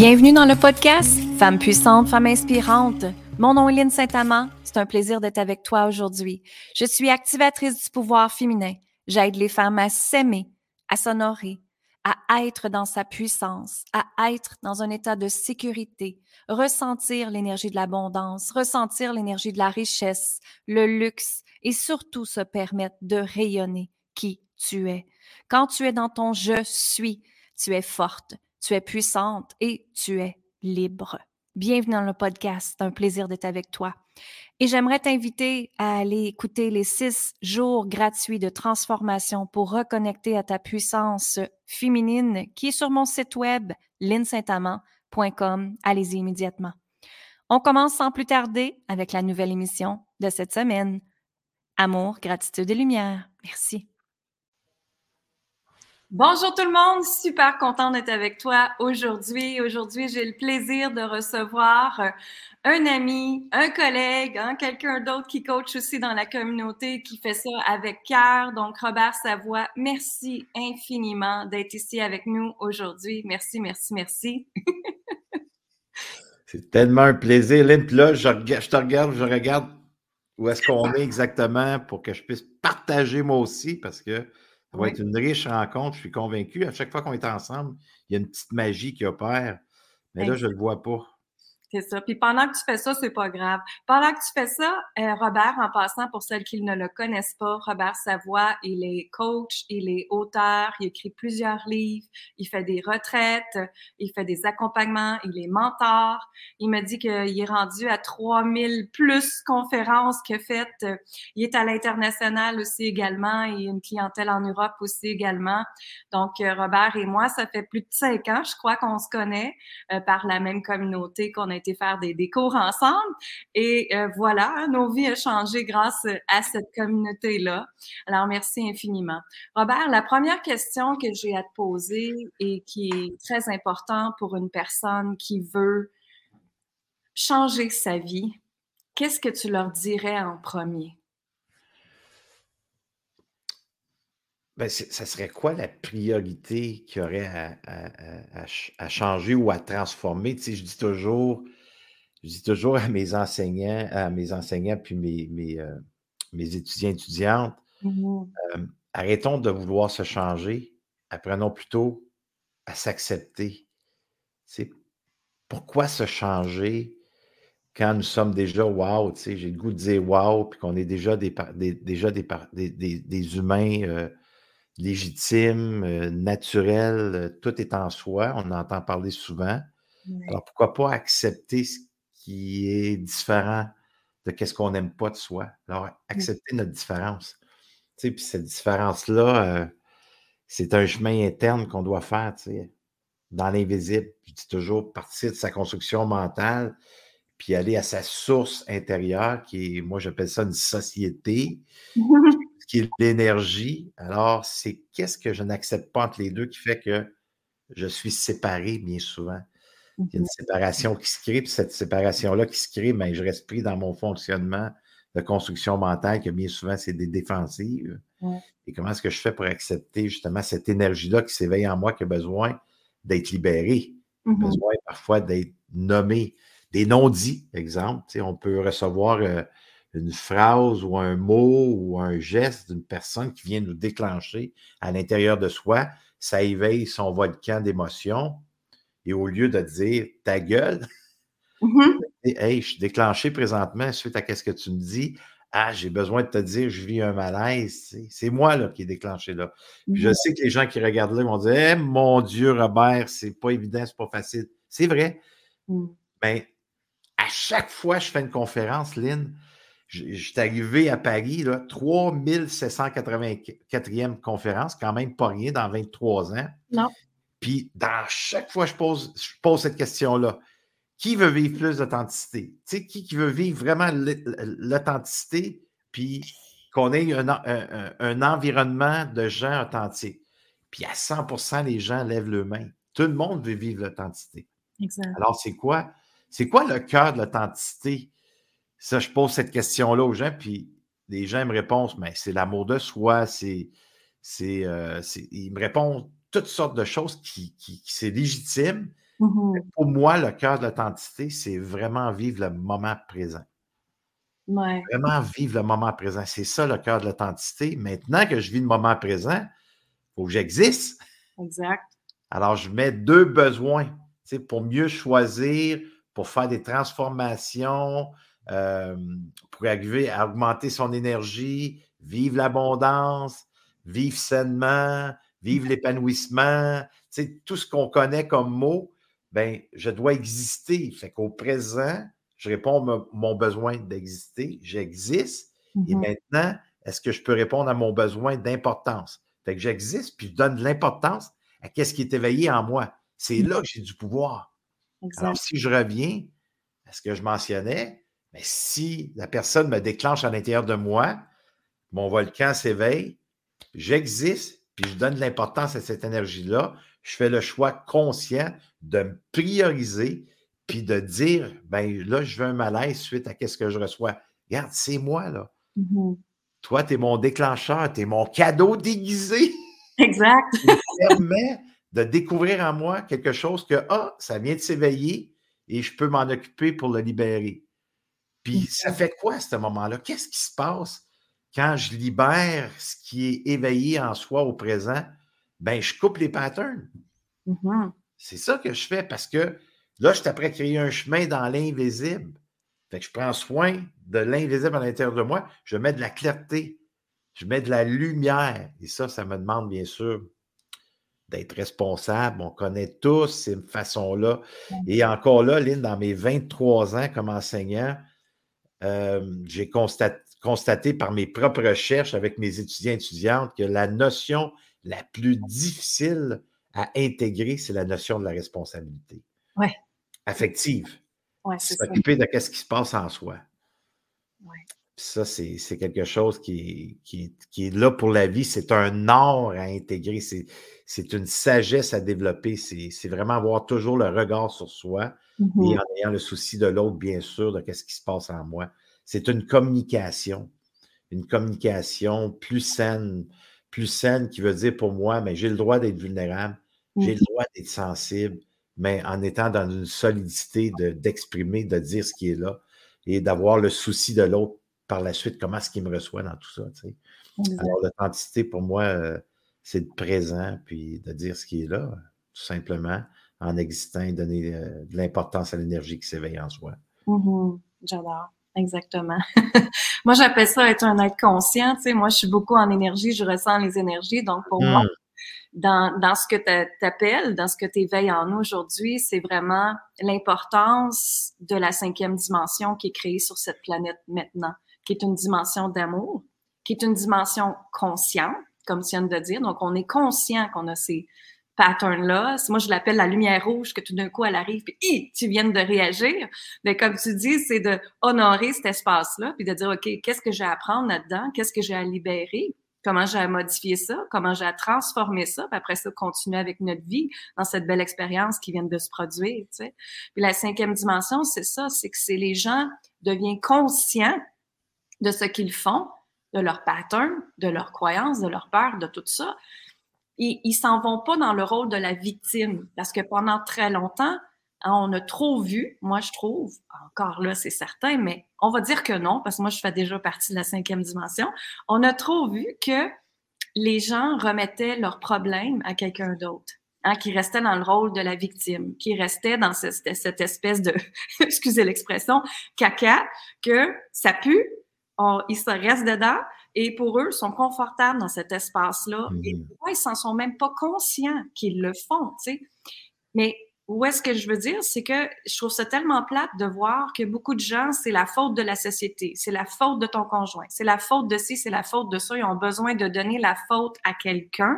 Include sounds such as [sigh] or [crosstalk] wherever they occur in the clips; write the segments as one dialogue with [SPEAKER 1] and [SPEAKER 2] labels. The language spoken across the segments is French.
[SPEAKER 1] Bienvenue dans le podcast Femmes puissantes, femmes inspirantes. Mon nom est Lynne Saint-Amand. C'est un plaisir d'être avec toi aujourd'hui. Je suis activatrice du pouvoir féminin. J'aide les femmes à s'aimer, à s'honorer, à être dans sa puissance, à être dans un état de sécurité, ressentir l'énergie de l'abondance, ressentir l'énergie de la richesse, le luxe et surtout se permettre de rayonner qui tu es. Quand tu es dans ton je suis, tu es forte, tu es puissante et tu es libre. Bienvenue dans le podcast. C'est un plaisir d'être avec toi. Et j'aimerais t'inviter à aller écouter les six jours gratuits de transformation pour reconnecter à ta puissance féminine qui est sur mon site web linsaintamant.com. Allez-y immédiatement. On commence sans plus tarder avec la nouvelle émission de cette semaine. Amour, gratitude et lumière. Merci. Bonjour tout le monde, super content d'être avec toi aujourd'hui. Aujourd'hui, j'ai le plaisir de recevoir un ami, un collègue, hein, quelqu'un d'autre qui coach aussi dans la communauté, qui fait ça avec cœur. Donc, Robert Savoie, merci infiniment d'être ici avec nous aujourd'hui. Merci, merci, merci. [laughs]
[SPEAKER 2] C'est tellement un plaisir. Lynn, là, je te regarde, je regarde où est-ce qu'on est exactement pour que je puisse partager moi aussi parce que ça va être une riche rencontre, je suis convaincu. À chaque fois qu'on est ensemble, il y a une petite magie qui opère. Mais là, je ne le vois pas.
[SPEAKER 1] C'est ça. Puis pendant que tu fais ça, c'est pas grave. Pendant que tu fais ça, euh, Robert, en passant pour celles qui ne le connaissent pas, Robert Savoie, il est coach, il est auteur, il écrit plusieurs livres, il fait des retraites, il fait des accompagnements, il est mentor. Il me dit qu'il est rendu à 3000 plus conférences que faites. Il est à l'international aussi également et une clientèle en Europe aussi également. Donc, euh, Robert et moi, ça fait plus de cinq ans, je crois qu'on se connaît euh, par la même communauté qu'on a été faire des, cours ensemble. Et euh, voilà, nos vies ont changé grâce à cette communauté-là. Alors, merci infiniment. Robert, la première question que j'ai à te poser et qui est très importante pour une personne qui veut changer sa vie, qu'est-ce que tu leur dirais en premier?
[SPEAKER 2] Ben, ça serait quoi la priorité qu'il y aurait à, changer ou à transformer? Tu sais, je dis toujours, je dis toujours à mes enseignants, à mes enseignants puis mes, mes, euh, mes étudiants étudiantes, mmh euh, arrêtons de vouloir se changer, apprenons plutôt à s'accepter. C'est pourquoi se changer quand nous sommes déjà wow, tu sais, j'ai le goût de dire wow, puis qu'on est déjà des, déjà des, des, humains euh, légitimes, naturels, tout est en soi, on entend parler souvent. Alors pourquoi pas accepter ce qui est différent de qu'est-ce qu'on n'aime pas de soi? Alors, mmh. accepter notre différence. Tu sais, puis cette différence-là, euh, c'est un chemin interne qu'on doit faire, tu sais, dans l'invisible. Je dis toujours partir de sa construction mentale, puis aller à sa source intérieure, qui est, moi, j'appelle ça une société, [laughs] qui est l'énergie. Alors, c'est qu'est-ce que je n'accepte pas entre les deux qui fait que je suis séparé bien souvent? Il y a une mmh séparation qui se crée, puis cette séparation-là qui se crée, mais ben, je reste pris dans mon fonctionnement de construction mentale, que bien souvent, c'est des défensives. Et comment est-ce que je fais pour accepter justement cette énergie-là qui s'éveille en moi, qui a besoin d'être libérée, mmh besoin parfois d'être nommé, des non-dits, exemple. on peut recevoir euh, une phrase ou un mot ou un geste d'une personne qui vient nous déclencher à l'intérieur de soi. Ça éveille son volcan d'émotions et au lieu de dire ta gueule, [laughs] mmh hey, je suis déclenché présentement suite à ce que tu me dis. Ah, j'ai besoin de te dire, je vis un malaise. C'est moi là, qui est déclenché là. je mmh sais que les gens qui regardent là vont dire eh, Mon Dieu, Robert, c'est pas évident, c'est pas facile. C'est vrai. Mais mmh. ben, à chaque fois que je fais une conférence, Lynn, je, suis arrivé à Paris, là, 3784e conférence, quand même pas rien dans 23 ans.
[SPEAKER 1] Non.
[SPEAKER 2] Puis, dans chaque fois je pose, je pose cette question-là, qui veut vivre plus d'authenticité? Tu sais, qui, qui veut vivre vraiment l'authenticité, puis qu'on ait un, environnement de gens authentiques? Puis à 100% les gens lèvent le main. Tout le monde veut vivre l'authenticité.
[SPEAKER 1] Exact.
[SPEAKER 2] Alors, c'est quoi? C'est quoi le cœur de l'authenticité? Ça, je pose cette question-là aux gens, puis les gens me répondent, mais c'est l'amour de soi, c'est. c'est, euh, ils me répondent toutes sortes de choses qui, qui, c'est légitime.
[SPEAKER 1] Mm-hmm.
[SPEAKER 2] Pour moi, le cœur de l'authenticité, c'est vraiment vivre le moment présent.
[SPEAKER 1] Ouais.
[SPEAKER 2] Vraiment vivre le moment présent. C'est ça le cœur de l'authenticité. Maintenant que je vis le moment présent, il faut que j'existe.
[SPEAKER 1] Exact.
[SPEAKER 2] Alors, je mets deux besoins pour mieux choisir, pour faire des transformations, euh, pour arriver à augmenter son énergie, vivre l'abondance, vivre sainement, vivre l'épanouissement, tout ce qu'on connaît comme mot, ben, je dois exister. Fait qu'au présent, je réponds à mon besoin d'exister, j'existe. Et
[SPEAKER 1] Mm-hmm.
[SPEAKER 2] maintenant, est-ce que je peux répondre à mon besoin d'importance? Fait que j'existe, puis je donne de l'importance à ce qui est éveillé en moi. C'est là que j'ai du pouvoir. Alors, si je reviens à ce que je mentionnais, mais si la personne me déclenche à l'intérieur de moi, mon volcan s'éveille, j'existe, puis je donne de l'importance à cette énergie-là, je fais le choix conscient de me prioriser, puis de dire, ben là, je veux un malaise suite à ce que je reçois. Regarde, c'est moi, là.
[SPEAKER 1] Mhm.
[SPEAKER 2] Toi, tu es mon déclencheur, tu es mon cadeau déguisé. [laughs]
[SPEAKER 1] Exact.
[SPEAKER 2] qui me permet de découvrir en moi quelque chose que, ah, ça vient de s'éveiller et je peux m'en occuper pour le libérer. Puis ça fait quoi à ce moment-là? Qu'est-ce qui se passe quand je libère ce qui est éveillé en soi au présent? Ben, je coupe les patterns.
[SPEAKER 1] Mhm.
[SPEAKER 2] C'est ça que je fais parce que là, je suis après créer un chemin dans l'invisible. Fait que je prends soin de l'invisible à l'intérieur de moi. Je mets de la clarté. Je mets de la lumière. Et ça, ça me demande bien sûr d'être responsable. On connaît tous ces façons-là. Et encore là, Lynn, dans mes 23 ans comme enseignant, euh, j'ai constaté, constaté, par mes propres recherches avec mes étudiants et étudiantes que la notion la plus difficile à intégrer, c'est la notion de la responsabilité.
[SPEAKER 1] Ouais.
[SPEAKER 2] Affective.
[SPEAKER 1] Ouais.
[SPEAKER 2] S'occuper de ce qui se passe en soi.
[SPEAKER 1] Ouais.
[SPEAKER 2] Ça, c'est c'est quelque chose qui, qui, qui est là pour la vie. C'est un art à intégrer. C'est une sagesse à développer. C'est vraiment avoir toujours le regard sur soi et en ayant le souci de l'autre, bien sûr, de ce qui se passe en moi. C'est une communication. Une communication plus saine, plus saine qui veut dire pour moi, mais j'ai le droit d'être vulnérable, j'ai le
[SPEAKER 1] Mhm.
[SPEAKER 2] droit d'être sensible, mais en étant dans une solidité de- d'exprimer, de, dire ce qui est là et d'avoir le souci de l'autre par la suite, comment est-ce qu'il me reçoit dans tout ça. tu sais? Alors, l'authenticité, pour moi, euh, c'est de présent, puis de dire ce qui est là, tout simplement, en existant et donner euh, de l'importance à l'énergie qui s'éveille en soi.
[SPEAKER 1] Mhm. J'adore. Exactement. [laughs] moi, j'appelle ça être un être conscient. Tu sais, moi, je suis beaucoup en énergie, je ressens les énergies. Donc, pour moi,
[SPEAKER 2] Hmm.
[SPEAKER 1] dans, dans ce que tu appelles, dans ce que tu éveilles en nous aujourd'hui, c'est vraiment l'importance de la cinquième dimension qui est créée sur cette planète maintenant, qui est une dimension d'amour, qui est une dimension consciente, comme tu viens de dire. Donc, on est conscient qu'on a ces patterns-là. Moi, je l'appelle la lumière rouge, que tout d'un coup, elle arrive, puis tu viens de réagir. Mais comme tu dis, c'est de honorer cet espace-là, puis de dire, OK, qu'est-ce que j'ai à apprendre là-dedans? Qu'est-ce que j'ai à libérer? comment j'ai à modifier ça, comment j'ai à transformer ça, puis après ça, continuer avec notre vie dans cette belle expérience qui vient de se produire. Tu sais. Puis la cinquième dimension, c'est ça, c'est que c'est les gens deviennent conscients de ce qu'ils font, de leurs patterns, de leurs croyances, de leurs peurs, de tout ça. Ils, s'en vont pas dans le rôle de la victime, parce que pendant très longtemps, hein, on a trop vu, moi je trouve, encore là c'est certain, mais on va dire que non, parce que moi je fais déjà partie de la cinquième dimension, on a trop vu que les gens remettaient leurs problèmes à quelqu'un d'autre. Hein, qui restait dans le rôle de la victime, qui restait dans ce, cette espèce de, [laughs] excusez l'expression, caca, que ça pue, ils se restent dedans, et pour eux, ils sont confortables dans cet espace-là.
[SPEAKER 2] Mhm.
[SPEAKER 1] Et pourquoi ils s'en sont même pas conscients qu'ils le font, tu sais. Mais où est-ce que je veux dire, c'est que je trouve ça tellement plate de voir que beaucoup de gens, c'est la faute de la société, c'est la faute de ton conjoint, c'est la faute de ci, c'est la faute de ça. Ils ont besoin de donner la faute à quelqu'un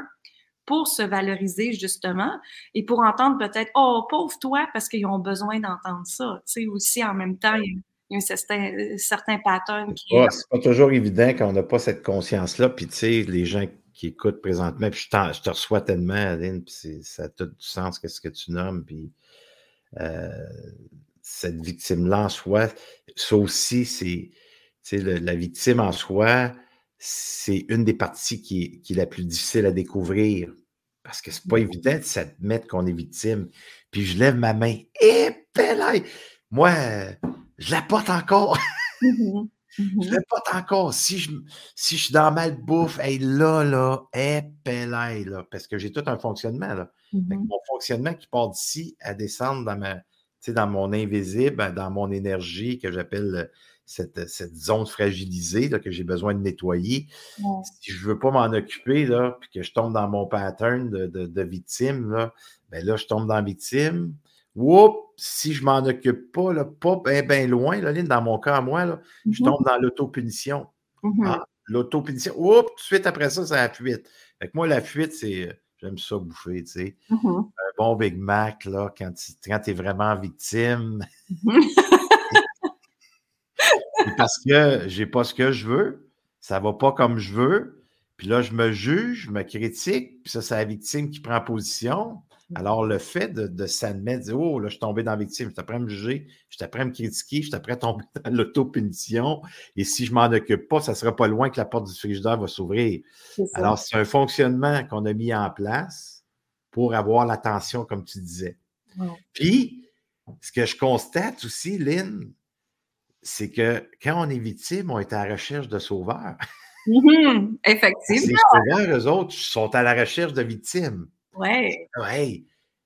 [SPEAKER 1] pour se valoriser justement et pour entendre peut-être oh pauvre toi parce qu'ils ont besoin d'entendre ça. Tu sais aussi en même temps il y a un certain, certain pattern qui
[SPEAKER 2] est. C'est pas toujours évident quand on n'a pas cette conscience-là. Puis tu sais, les gens qui écoutent présentement, puis je, je te reçois tellement, Aline, puis ça a tout du sens, qu'est-ce que tu nommes. Puis cette victime-là en soi, ça aussi, c'est la victime en soi, c'est une des parties qui est, la plus difficile à découvrir. Parce que c'est pas mmh. évident de s'admettre qu'on est victime. Puis je lève ma main. Et eh, Moi, je la porte encore. [laughs] Mmh je la porte encore. Si je, si je suis dans mal bouffe, hey, là, là, et eh, là, parce que j'ai tout un fonctionnement. Là. Mon fonctionnement qui part d'ici à descendre dans ma, dans mon invisible, dans mon énergie que j'appelle euh, cette, cette, zone fragilisée là, que j'ai besoin de nettoyer. Si je ne veux pas m'en occuper, là, puis que je tombe dans mon pattern de, de, victime, là, ben là, je tombe dans victime. Oups, si je m'en occupe pas, là, pas bien loin, là, dans mon cas, moi, là, je mm-hmm. tombe dans l'autopunition. Mm-hmm. Ah, l'autopunition. Oups, tout de suite après ça, c'est la fuite. Fait que moi, la fuite, c'est euh, J'aime ça bouffer, tu sais. Mm-hmm. Un bon Big Mac, là, quand tu es vraiment victime. [laughs] parce que j'ai pas ce que je veux, ça va pas comme je veux. Puis là, je me juge, je me critique, puis ça, c'est la victime qui prend position. Alors, le fait de, de s'admettre, dire Oh, là, je suis tombé dans la victime, je suis prêt à me juger, je suis prêt à me critiquer, je suis prêt à tomber [laughs] dans l'autopunition. Et si je m'en occupe pas, ça sera pas loin que la porte du frigidaire va s'ouvrir. Alors, c'est un fonctionnement qu'on a mis en place pour avoir l'attention, comme tu disais. Puis, ce que je constate aussi, Lynn, c'est que quand on est victime, on est à la recherche de sauveurs.
[SPEAKER 1] Mm-hmm. [laughs] effectivement.
[SPEAKER 2] Les sauveurs, eux autres, sont à la recherche de victimes.
[SPEAKER 1] Ouais.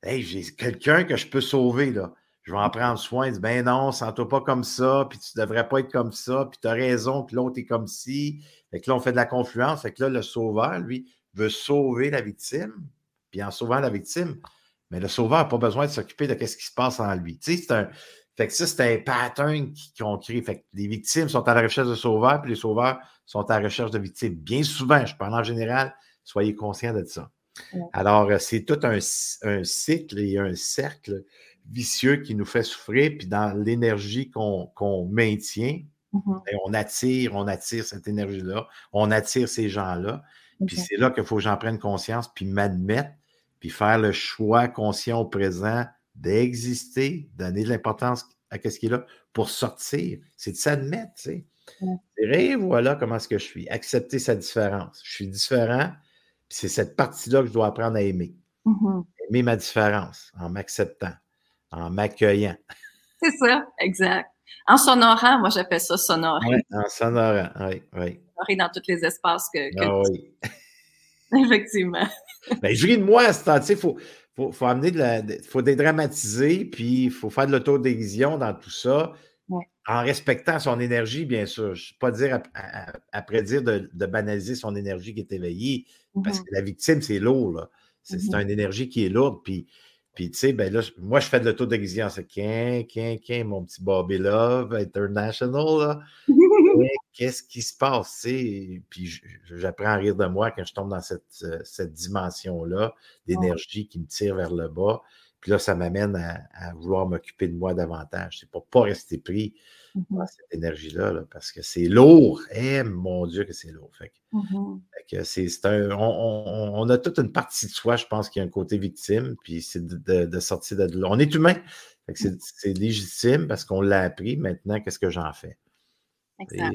[SPEAKER 2] Hey, j'ai quelqu'un que je peux sauver, là. Je vais en prendre soin. Dis, ben non, sens-toi pas comme ça, puis tu devrais pas être comme ça, puis tu as raison, puis l'autre est comme ci. Fait que là, on fait de la confluence. Fait que là, le sauveur, lui, veut sauver la victime. Puis en sauvant la victime, mais le sauveur n'a pas besoin de s'occuper de ce qui se passe en lui. Tu sais, c'est un. Fait que ça, c'est un pattern qu'on crée. Fait que les victimes sont à la recherche de sauveurs, puis les sauveurs sont à la recherche de victimes. Bien souvent, je parle en général, soyez conscients de ça. Alors, euh, c'est tout un, cycle et un cercle vicieux qui nous fait souffrir, puis dans l'énergie qu'on maintient, mm-hmm. ben, on attire, on attire cette énergie-là, on attire ces gens-là. Puis c'est là qu'il faut que j'en prenne conscience, puis m'admettre, puis faire le choix conscient au présent d'exister, donner de l'importance à ce qui est là pour sortir. C'est de s'admettre, tu sais. Et voilà comment est-ce que je suis. Accepter sa différence. Je suis différent, c'est cette partie-là que je dois apprendre à aimer. Mm-hmm. Aimer ma différence en m'acceptant, en m'accueillant. [laughs]
[SPEAKER 1] C'est ça, exact. En s'honorant, moi j'appelle ça s'honorer.
[SPEAKER 2] Oui, en s'honorant, oui, oui.
[SPEAKER 1] S'honorer dans tous les espaces que.
[SPEAKER 2] ah, oui. [laughs]
[SPEAKER 1] Effectivement.
[SPEAKER 2] ben, je ris de moi, c'est il faut, faut, faut, amener de la. faut dédramatiser, puis il faut faire de l'autodérision dans tout ça en respectant son énergie, bien sûr. Je ne pas dire après dire de, banaliser son énergie qui est éveillée, parce mmh que la victime, c'est lourd. C'est mmh une énergie qui est lourde. Puis, puis tu sais, ben là, moi, je fais de l'autodérision. C'est qu'un, qu'un, mon petit Bobby Love International. [laughs] Qu'est-ce qui se passe? Puis j'apprends à rire de moi quand je tombe dans cette, cette dimension-là d'énergie qui me tire vers le bas. Puis là, ça m'amène à, vouloir m'occuper de moi davantage. C'est pour pas rester pris dans mmh cette énergie-là, parce que c'est lourd. Eh, mon Dieu, que c'est lourd. Fait que, c'est, un, on, a toute une partie de soi, je pense, qui a un côté victime, puis c'est de, sortir de là. On est humain. Mmh. c'est, légitime parce qu'on l'a appris. Maintenant, qu'est-ce que j'en fais?
[SPEAKER 1] Exact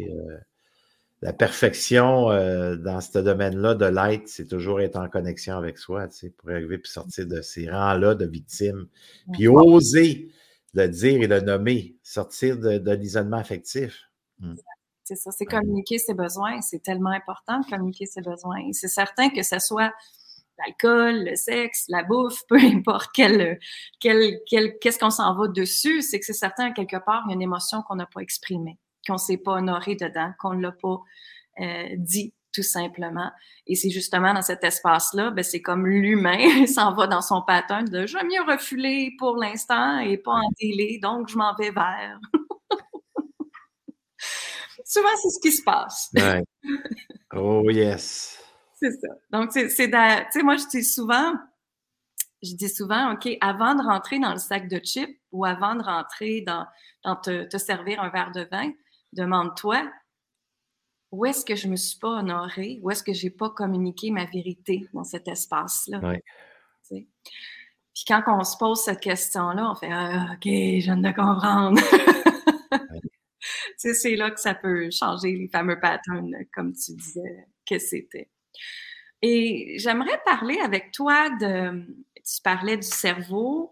[SPEAKER 2] la perfection euh, dans ce domaine-là de l'être, c'est toujours être en connexion avec soi, tu sais, pour arriver puis sortir de ces rangs-là de victimes. Puis oser le dire et le nommer, sortir de, l'isolement affectif.
[SPEAKER 1] Hmm. C'est ça, c'est communiquer ses besoins. C'est tellement important de communiquer ses besoins. Et c'est certain que ce soit l'alcool, le sexe, la bouffe, [laughs] peu importe quel, quel, quel qu'est-ce qu'on s'en va dessus, c'est que c'est certain, quelque part, il y a une émotion qu'on n'a pas exprimée qu'on ne s'est pas honoré dedans, qu'on ne l'a pas euh, dit tout simplement. Et c'est justement dans cet espace-là, ben c'est comme l'humain [laughs] s'en va dans son pattern de je vais mieux refuler pour l'instant et pas en délai, donc je m'en vais vers. [laughs] Souvent, c'est ce qui se passe.
[SPEAKER 2] Oh yes. [laughs]
[SPEAKER 1] c'est ça. Donc, c'est, tu sais, moi, je dis souvent, je dis souvent, OK, avant de rentrer dans le sac de chips ou avant de rentrer dans, dans te, te servir un verre de vin, demande-toi où est-ce que je ne me suis pas honorée, où est-ce que je n'ai pas communiqué ma vérité dans cet espace-là? Puis quand on se pose cette question-là, on fait ah, OK, je viens de comprendre. [laughs] c'est là que ça peut changer les fameux patterns, comme tu disais que c'était. Et j'aimerais parler avec toi de. Tu parlais du cerveau.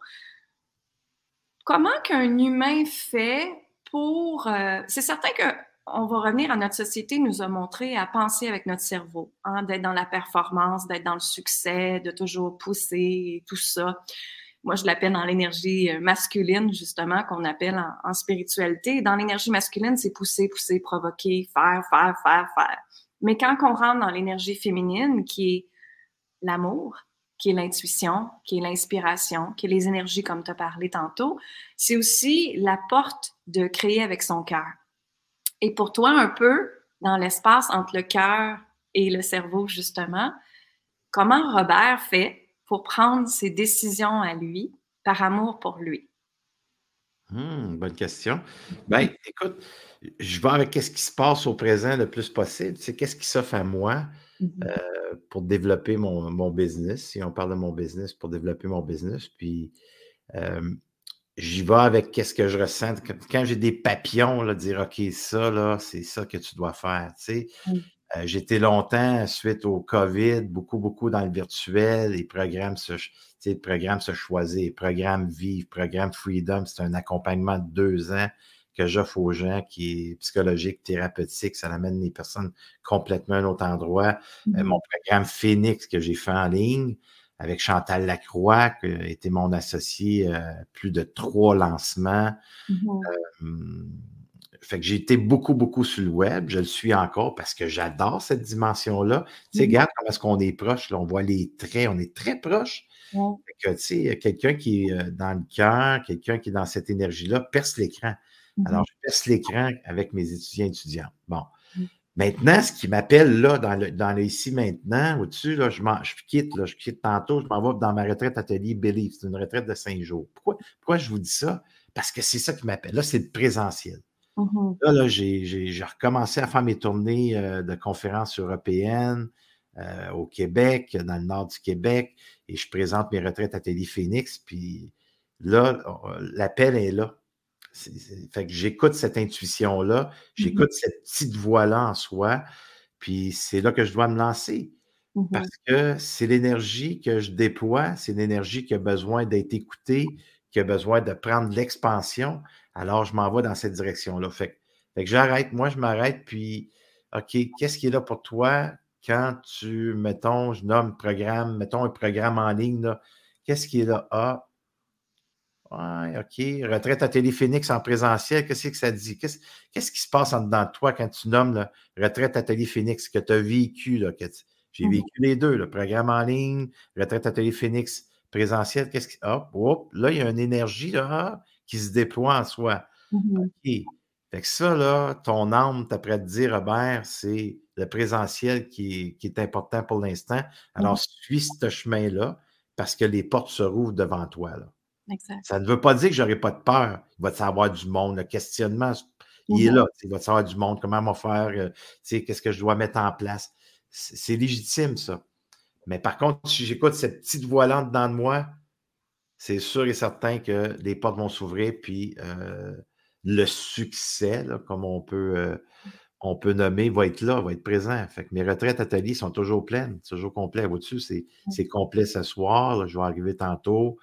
[SPEAKER 1] Comment qu'un humain fait pour. Euh, c'est certain que on va revenir à notre société nous a montré à penser avec notre cerveau, hein, d'être dans la performance, d'être dans le succès, de toujours pousser tout ça. Moi, je l'appelle dans l'énergie euh, masculine, justement, qu'on appelle en, spiritualité. Dans l'énergie masculine, c'est pousser, pousser, provoquer, faire, faire, faire, faire. Mais quand on rentre dans l'énergie féminine, qui est l'amour, qui est l'intuition, qui est l'inspiration, qui est les énergies comme tu as parlé tantôt, c'est aussi la porte de créer avec son cœur. Et pour toi, un peu dans l'espace entre le cœur et le cerveau, justement, comment Robert fait pour prendre ses décisions à lui par amour pour lui?
[SPEAKER 2] Hum, bonne question. Ben, écoute, je vais avec ce qui se passe au présent le plus possible. C'est qu'est-ce qui s'offre à moi mmh euh, pour développer mon, business, si on parle de mon business, pour développer mon business. Puis, j'y vais avec qu'est-ce que je ressens. Quand j'ai des papillons, là, dire OK, ça, là, c'est ça que tu dois faire. Tu sais. Euh, j'étais longtemps, suite au COVID, beaucoup, beaucoup dans le virtuel, les programmes se, les programmes se choisir, programme Vive, programme Freedom, c'est un accompagnement de deux ans que j'offre aux gens qui est psychologique, thérapeutique, ça amène les personnes complètement à un autre endroit. Euh, mmh mon programme Phoenix que j'ai fait en ligne, avec Chantal Lacroix, qui était mon associé, euh, plus de trois lancements. Mmh euh, fait que j'ai été beaucoup, beaucoup sur le web. Je le suis encore parce que j'adore cette dimension-là. Tu sais, mmh regarde comment est-ce qu'on est proche. Là, on voit les traits, on est très proche. tu sais, quelqu'un qui est dans le cœur, quelqu'un qui est dans cette énergie-là, perce l'écran. Alors, je perce l'écran avec mes étudiants et étudiantes. Bon. Maintenant, ce qui m'appelle là, dans le, dans le ici maintenant, au-dessus, là, je, je quitte, là, je quitte tantôt, je m'en vais dans ma retraite atelier Believe. C'est une retraite de cinq jours. Pourquoi, pourquoi je vous dis ça? Parce que c'est ça qui m'appelle. Là, c'est le présentiel. Mmh là, là j'ai recommencé à faire mes tournées euh, de conférences européennes euh, au Québec, dans le nord du Québec, et je présente mes retraites atelier Phoenix. Puis là, l'appel est là. Fait que j'écoute cette intuition-là, mmh j'écoute cette petite voix-là en soi, puis c'est là que je dois me lancer. Mmh Parce que c'est l'énergie que je déploie, c'est l'énergie qui a besoin d'être écoutée, qui a besoin de prendre l'expansion. Alors, je m'en vais dans cette direction-là. Fait, que j'arrête, moi, je m'arrête, puis, OK, qu'est-ce qui est là pour toi quand tu, mettons, je nomme programme, mettons un programme en ligne, qu'est-ce qui est là? Ah, Ouais, OK. Retraite à Téléphénix en présentiel, qu'est-ce que ça dit? Qu'est-ce qui se passe en dedans de toi quand tu nommes la retraite à Téléphénix que tu as vécu? J'ai mmh vécu les deux, le programme en ligne, retraite à Téléphénix présentiel. Qu'est-ce qui. Hop, là, il y a une énergie là, qui se déploie en soi. Mmh OK. Fait que ça, là, ton âme t'a prêt à te dire, Robert, c'est le présentiel qui est, important pour l'instant. Mmh Alors, suis ce chemin-là parce que les portes se rouvrent devant toi. Là. Ça ne veut pas dire que je n'aurai pas de peur. Il va y avoir du monde. Le questionnement, il est mmh là. Il va y avoir du monde. Comment m'en faire? Euh, qu'est-ce que je dois mettre en place? C'est légitime, ça. Mais par contre, si j'écoute cette petite voix-là dedans de moi, c'est sûr et certain que les portes vont s'ouvrir, puis euh, le succès, comme on peut, euh, on peut nommer, va être là, va être présent. Fait que mes retraites ateliers sont toujours pleines, toujours complets. Au-dessus, c'est complet ce soir. je vais arriver tantôt.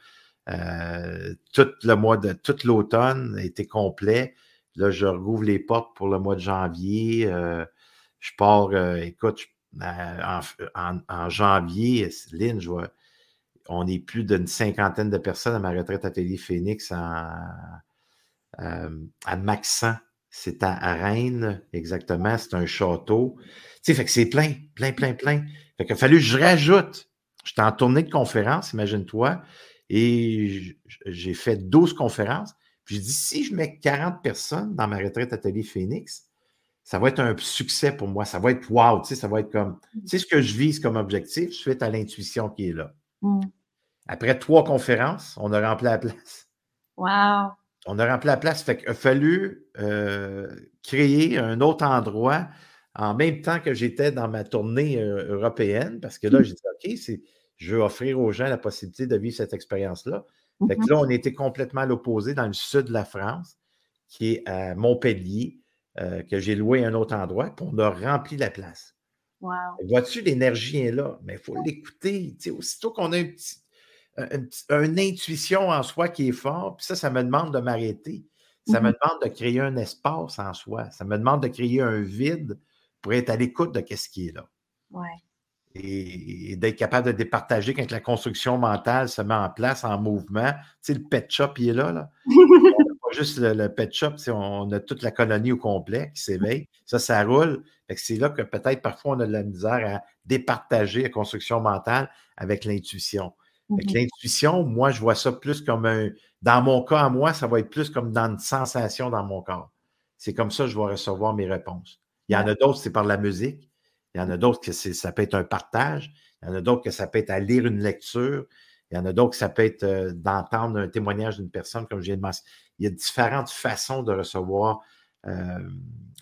[SPEAKER 2] Euh, tout le mois de l'automne était complet. Là, je rouvre les portes pour le mois de janvier. Euh, je pars, euh, écoute, en, janvier, Lynn, je vois, on est plus d'une cinquantaine de personnes à ma retraite atelier Phoenix à Maxent. C'est à, Rennes, exactement. C'est un château. Tu sais, fait que c'est plein, plein, plein, plein. Fait qu'il a fallu que je rajoute. J'étais en tournée de conférence, imagine-toi. Et j'ai fait 12 conférences. Puis j'ai dit, si je mets 40 personnes dans ma retraite atelier Phoenix, ça va être un succès pour moi. Ça va être wow, tu sais, ça va être comme, mmh. tu sais, ce que je vise comme objectif suite à l'intuition qui est là. Mmh. Après trois conférences, on a rempli la place.
[SPEAKER 1] Wow!
[SPEAKER 2] On a rempli la place. Fait qu'il a fallu euh, créer un autre endroit en même temps que j'étais dans ma tournée euh, européenne, parce que là, mmh. j'ai dit, OK, c'est je veux offrir aux gens la possibilité de vivre cette expérience-là. Fait que
[SPEAKER 1] Mhm.
[SPEAKER 2] là, on était complètement à l'opposé dans le sud de la France, qui est à Montpellier, euh, que j'ai loué à un autre endroit, puis on a rempli la place.
[SPEAKER 1] Wow.
[SPEAKER 2] Vois-tu, l'énergie est là, mais il faut l'écouter. Aussitôt qu'on a un petit- un- un petit- une intuition en soi qui est forte, puis ça, ça me demande de m'arrêter. Ça me
[SPEAKER 1] Mhm.
[SPEAKER 2] demande de créer un espace en soi. Ça me demande de créer un vide pour être à l'écoute de ce qui est là.
[SPEAKER 1] Ouais.
[SPEAKER 2] Et, et d'être capable de départager quand la construction mentale se met en place, en mouvement. Tu sais, le pet shop, il est là. là. [laughs] Pas juste le, le pet shop, on a toute la colonie au complet qui s'éveille. Ça, ça roule. C'est là que peut-être parfois on a de la misère à départager la construction mentale avec l'intuition.
[SPEAKER 1] Mhm.
[SPEAKER 2] L'intuition, moi, je vois ça plus comme un. Dans mon cas, à moi, ça va être plus comme dans une sensation dans mon corps. C'est comme ça que je vais recevoir mes réponses. Il y en a d'autres, c'est par la musique. Il y en a d'autres que ça peut être un partage. Il y en a d'autres que ça peut être à lire une lecture. Il y en a d'autres que ça peut être euh, d'entendre un témoignage d'une personne, comme je viens de mentionner. Il y a différentes façons de recevoir euh,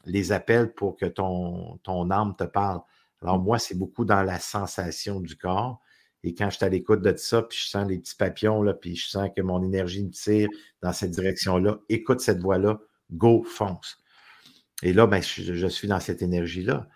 [SPEAKER 2] les appels pour que ton, ton âme te parle. Alors, moi, c'est beaucoup dans la sensation du corps. Et quand je suis à l'écoute de ça, puis je sens les petits papillons, là, puis je sens que mon énergie me tire dans cette direction-là, écoute cette voix-là, go, fonce. Et là, ben, je suis dans cette énergie-là.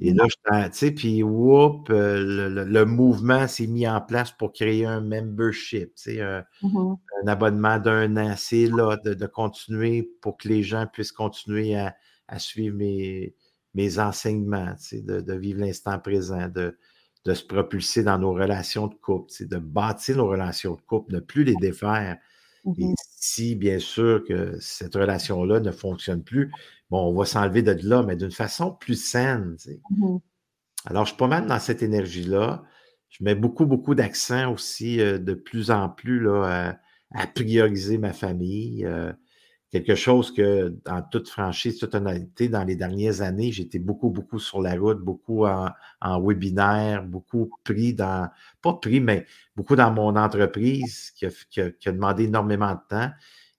[SPEAKER 2] Et là, tu sais, puis whoop, euh, le, le- le mouvement s'est mis en place pour créer un membership, tu sais, un,
[SPEAKER 1] Mhm.
[SPEAKER 2] un abonnement d'un an. C'est là de, de continuer pour que les gens puissent continuer à, à suivre mes, mes enseignements, tu sais, de, de vivre l'instant présent, de, de se propulser dans nos relations de couple, tu sais, de bâtir nos relations de couple, ne plus les défaire. Et
[SPEAKER 1] Mhm.
[SPEAKER 2] Si, bien sûr, que cette relation-là ne fonctionne plus, bon, on va s'enlever de là, mais d'une façon plus saine. tu sais.
[SPEAKER 1] Mhm.
[SPEAKER 2] Alors, je suis pas mal dans cette énergie-là. Je mets beaucoup, beaucoup d'accent aussi euh, de plus en plus là, à, à prioriser ma famille. euh, quelque chose que, en toute franchise, toute honnêteté, dans les dernières années, j'étais beaucoup, beaucoup sur la route, beaucoup en, webinaire, beaucoup pris dans, pas pris, mais beaucoup dans mon entreprise qui a, demandé énormément de temps.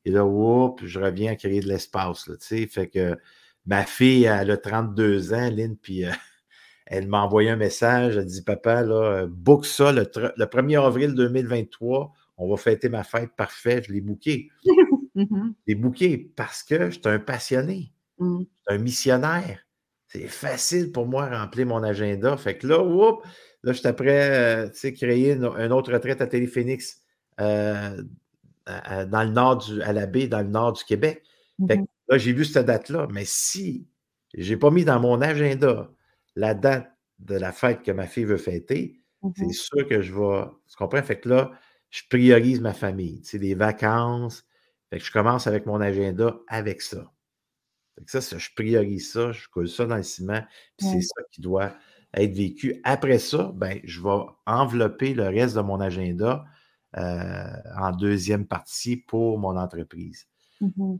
[SPEAKER 2] Et là, whoop, je reviens à créer de l'espace. tu sais. Fait que ma fille, elle a 32 ans, Lynn, puis euh, elle m'a envoyé un message. Elle dit Papa, là, book ça le, le 1er avril 2023. On va fêter ma fête. Parfait. Je l'ai booké.
[SPEAKER 1] Mhm.
[SPEAKER 2] Je l'ai booké parce que je suis un passionné, suis un missionnaire. C'est facile pour moi de remplir mon agenda. Fait que là, whoop, là, je suis après, euh, tu sais, créer une, une autre retraite à Téléphénix euh, à- à- dans le nord du, à la baie, dans le nord du Québec. Fait que
[SPEAKER 1] Mhm.
[SPEAKER 2] là, j'ai vu cette date-là. Mais si je n'ai pas mis dans mon agenda la date de la fête que ma fille veut fêter, c'est
[SPEAKER 1] Mhm.
[SPEAKER 2] sûr que je vais. Tu comprends? Fait que là, je priorise ma famille. Tu sais, les vacances. Fait que je commence avec mon agenda avec ça. Fait que ça, ça, je priorise ça, je coule ça dans le ciment, puis c'est ça qui doit être vécu. Après ça, ben, je vais envelopper le reste de mon agenda euh, en deuxième partie pour mon entreprise.
[SPEAKER 1] Mhm.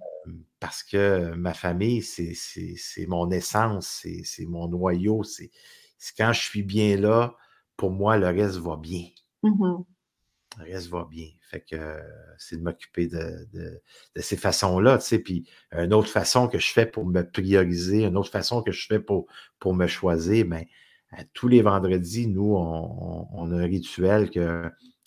[SPEAKER 2] Parce que ma famille, c'est c'est- c'est mon essence, c'est c'est mon noyau. C'est quand je suis bien là, pour moi, le reste va bien.
[SPEAKER 1] Mhm.
[SPEAKER 2] Le reste va bien. Fait que euh, c'est de m'occuper de, de- de ces façons-là, tu sais. Puis une autre façon que je fais pour me prioriser, une autre façon que je fais pour, pour me choisir, ben, euh, tous les vendredis, nous, on, on- a un rituel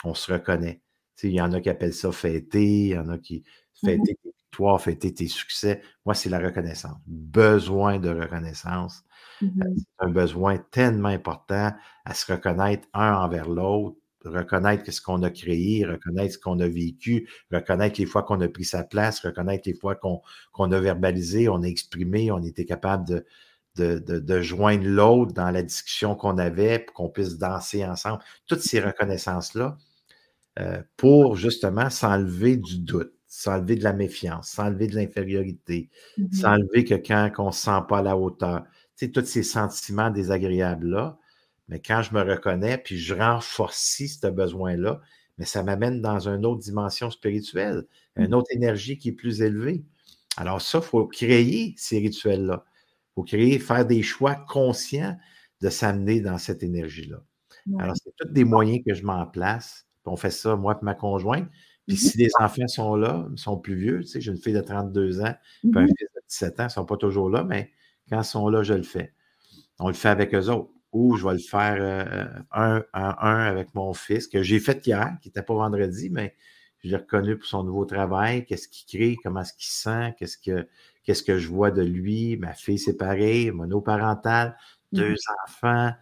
[SPEAKER 2] qu'on se reconnaît. Tu sais, il y en a qui appellent ça fêter, il y en a qui
[SPEAKER 1] Mhm.
[SPEAKER 2] fêter tes victoires, fêter tes succès. Moi, c'est la reconnaissance. Besoin de reconnaissance. Euh,
[SPEAKER 1] Mhm.
[SPEAKER 2] C'est un besoin tellement important à se reconnaître un envers l'autre, reconnaître ce qu'on a créé, reconnaître ce qu'on a vécu, reconnaître les fois qu'on a pris sa place, reconnaître les fois qu'on a verbalisé, on a exprimé, on était capable de, de, de- de joindre l'autre dans la discussion qu'on avait pour qu'on puisse danser ensemble. Toutes ces reconnaissances-là euh, pour justement s'enlever du doute, s'enlever de la méfiance, s'enlever de l'infériorité,
[SPEAKER 1] Mhm.
[SPEAKER 2] s'enlever que quand on ne se sent pas à la hauteur. Tu sais, tous ces sentiments désagréables-là, mais quand je me reconnais, puis je renforce ce besoin-là, mais ça m'amène dans une autre dimension spirituelle, une autre énergie qui est plus élevée. Alors ça, il faut créer ces rituels-là. Il faut créer, faire des choix conscients de s'amener dans cette énergie-là.
[SPEAKER 1] Ouais.
[SPEAKER 2] Alors, c'est tous des moyens que je mets en place. On fait ça, moi et ma conjointe. Puis
[SPEAKER 1] Mhm.
[SPEAKER 2] si les enfants sont là, ils sont plus vieux, tu sais, j'ai une fille de 32 ans, puis un
[SPEAKER 1] Mhm.
[SPEAKER 2] fils de 17 ans, ils ne sont pas toujours là, mais quand ils sont là, je le fais. On le fait avec eux autres. Ou je vais le faire euh, un à un avec mon fils, que j'ai fait hier, qui n'était pas vendredi, mais je l'ai reconnu pour son nouveau travail, qu'est-ce qu'il crée, comment est-ce qu'il sent, qu'est-ce que, qu'est-ce que je vois de lui? Ma fille, c'est pareil, monoparentale, deux mm-hmm. enfants.